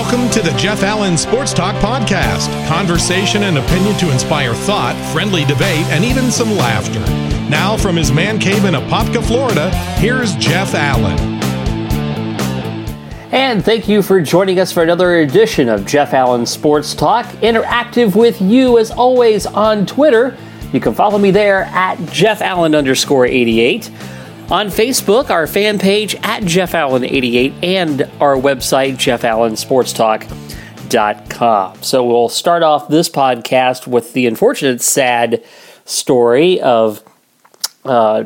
Welcome to the Jeff Allen Sports Talk Podcast. Conversation and opinion to inspire thought, friendly debate, and even some laughter. Now, from his man cave in Apopka, Florida, here's Jeff Allen. And thank you for joining us for another edition of Jeff Allen Sports Talk. Interactive with you as always on Twitter. You can follow me there at Jeff Allen underscore 88 on Facebook, our fan page at Jeff Allen88, and our website, jeffallensportstalk.com. So we'll start off this podcast with the unfortunate, sad story of uh,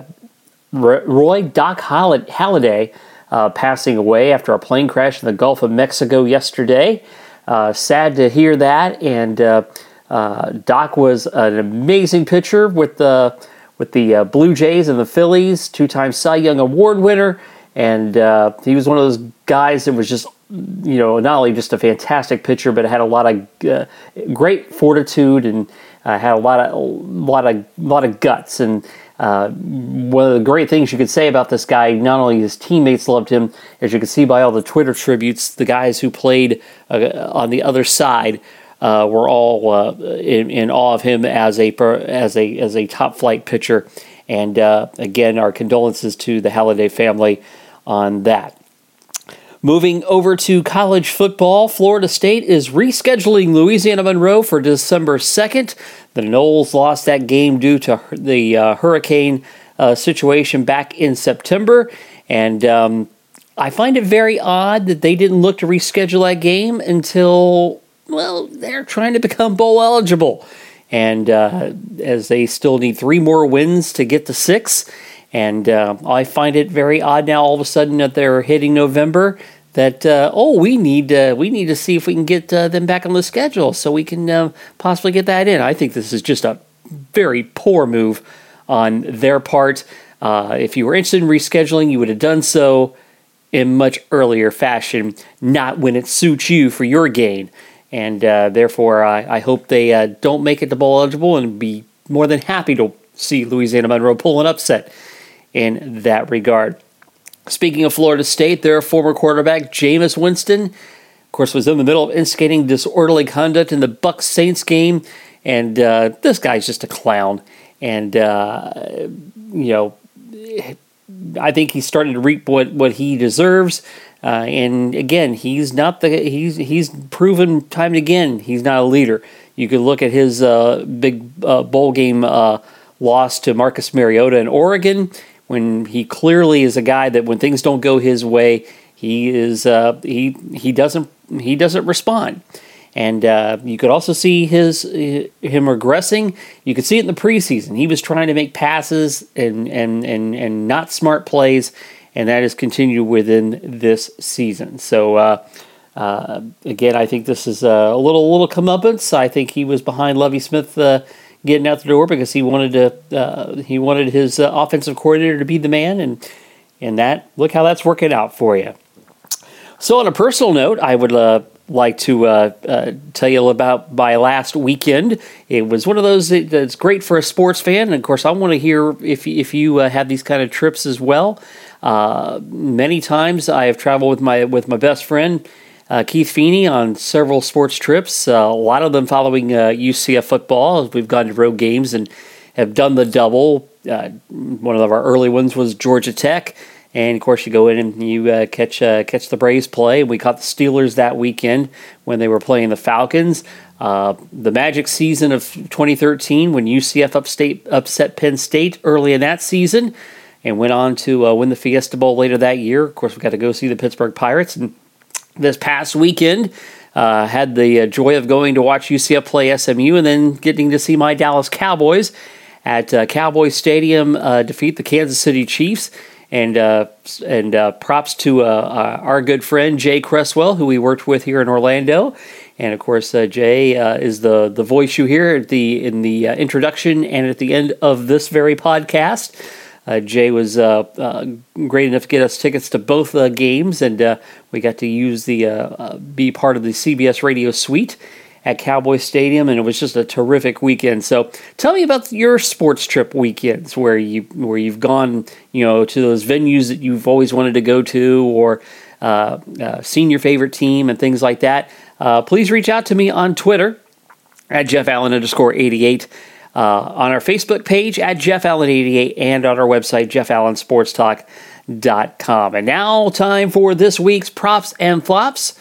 Roy Doc Halladay uh, passing away after a plane crash in the Gulf of Mexico yesterday. Uh, sad to hear that, and uh, uh, Doc was an amazing pitcher with the with the uh, Blue Jays and the Phillies, two time Cy Young Award winner. And uh, he was one of those guys that was just, you know, not only just a fantastic pitcher, but had a lot of uh, great fortitude and uh, had a lot of, a lot of, lot of guts. And uh, one of the great things you could say about this guy, not only his teammates loved him, as you can see by all the Twitter tributes, the guys who played uh, on the other side uh, were all uh, in, in, awe of him as a as a as a top flight pitcher. And uh, again, our condolences to the Halladay family on that. Moving over to college football, Florida State is rescheduling Louisiana Monroe for December 2nd. The Noles lost that game due to the uh, hurricane uh, situation back in September. And um, I find it very odd that they didn't look to reschedule that game until well, they're trying to become bowl eligible. And uh, as they still need three more wins to get to six. And uh, I find it very odd now, all of a sudden, that they're hitting November. That uh, oh, we need uh, we need to see if we can get uh, them back on the schedule so we can uh, possibly get that in. I think this is just a very poor move on their part. if you were interested in rescheduling, you would have done so in much earlier fashion, not when it suits you for your gain and uh, therefore I, I, hope they uh, don't make it to bowl eligible and be more than happy to see Louisiana Monroe pull an upset in that regard. Speaking of Florida State, their former quarterback Jameis Winston, of course, was in the middle of instigating disorderly conduct in the Bucs Saints game, and uh, this guy's just a clown. And uh, you know, I think he's starting to reap what what he deserves. Uh, and again, he's not the he's he's proven time and again he's not a leader. You could look at his uh, big uh, bowl game uh, loss to Marcus Mariota in Oregon, when he clearly is a guy that when things don't go his way, he is uh, he he doesn't he doesn't respond. And uh, you could also see his him regressing. You could see it in the preseason. He was trying to make passes and and and and not smart plays, and that has continued within this season. So, uh, uh, again, I think this is a little little comeuppance. I think he was behind Lovie Smith uh, getting out the door because he wanted to uh, he wanted his uh, offensive coordinator to be the man, and and that look how that's working out for you. So, on a personal note, I would uh, like to uh, uh, tell you about my last weekend. It was one of those that's great for a sports fan, and of course, I want to hear if if you uh, have these kind of trips as well. Uh, many times I have traveled with my with my best friend uh, Keith Feeney on several sports trips. Uh, a lot of them following UCF football. We've gone to road games and have done the double. One of our early ones was Georgia Tech. And of course, you go in and you uh, catch uh, catch the Braves play. We caught the Steelers that weekend when they were playing the Falcons. Uh, the magic season of 2013 when UCF upstate, upset Penn State early in that season and went on to uh, win the Fiesta Bowl later that year. Of course, we got to go see the Pittsburgh Pirates. And this past weekend, uh, had the uh, joy of going to watch UCF play SMU and then getting to see my Dallas Cowboys at uh, Cowboy Stadium defeat the Kansas City Chiefs. And uh, and props to our good friend Jay Cresswell, who we worked with here in Orlando. And of course, Jay is the, the voice you hear at the in the introduction and at the end of this very podcast. Uh, Jay was uh, uh, great enough to get us tickets to both uh, games, and uh, we got to use the uh, be part of the CBS Radio Suite at Cowboy Stadium, and it was just a terrific weekend. So, tell me about your sports trip weekends where you where you've gone, you know, to those venues that you've always wanted to go to, or uh, uh, seen your favorite team and things like that, uh, please reach out to me on Twitter at Jeff Allen underscore 88. Uh, on our Facebook page at Jeff Allen 88 and on our website, jeffallensportstalk.com. And now, time for this week's props and flops.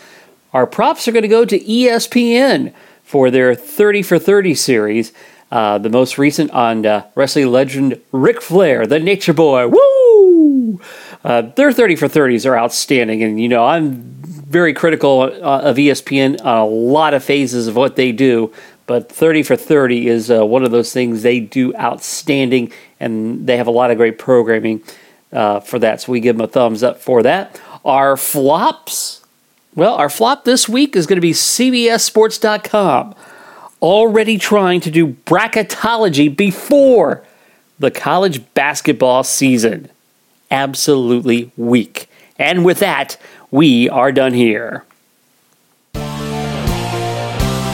Our props are going to go to ESPN for their 30 for 30 series. Uh, the most recent on uh, wrestling legend Ric Flair, the Nature Boy. Woo! Uh, their 30 for 30s are outstanding. And, you know, I'm very critical uh, of ESPN on a lot of phases of what they do. But 30 for 30 is uh, one of those things they do outstanding, and they have a lot of great programming uh, for that. So we give them a thumbs up for that. Our flops, well, our flop this week is going to be CBSSports.com, already trying to do bracketology before the college basketball season. Absolutely weak. And with that, we are done here.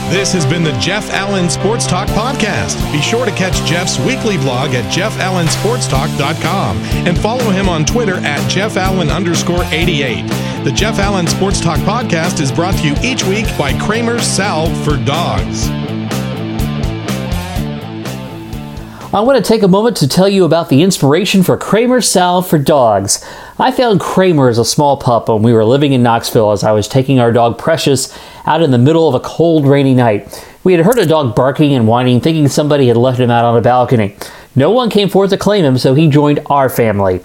This has been the Jeff Allen Sports Talk Podcast. Be sure to catch Jeff's weekly blog at jeffallensportstalk.com and follow him on Twitter at Jeff Allen underscore 88. The Jeff Allen Sports Talk Podcast is brought to you each week by Kramer's Salve for Dogs. I want to take a moment to tell you about the inspiration for Kramer's Salve for Dogs. I found Kramer as a small pup when we were living in Knoxville as I was taking our dog Precious out in the middle of a cold, rainy night. We had heard a dog barking and whining, thinking somebody had left him out on a balcony. No one came forth to claim him, so he joined our family.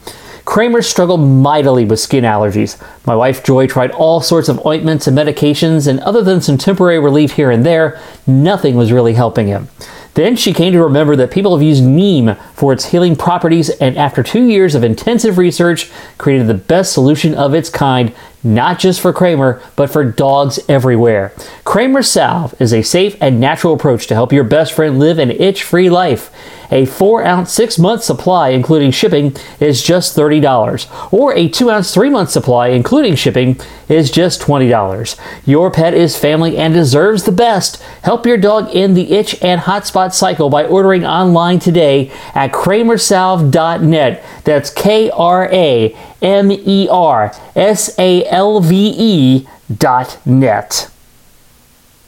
Kramer struggled mightily with skin allergies. My wife Joy tried all sorts of ointments and medications, and other than some temporary relief here and there, nothing was really helping him. Then she came to remember that people have used neem for its healing properties, and after two years of intensive research, created the best solution of its kind, not just for Kramer, but for dogs everywhere. Kramer Salve is a safe and natural approach to help your best friend live an itch free life. A 4 ounce 6 month supply, including shipping, is just $30, or a 2 ounce 3 month supply, including shipping, is just $20. Your pet is family and deserves the best. Help your dog end the itch and hotspot cycle by ordering online today at kramersalve.net. That's K R A M E R S A L V E dot net.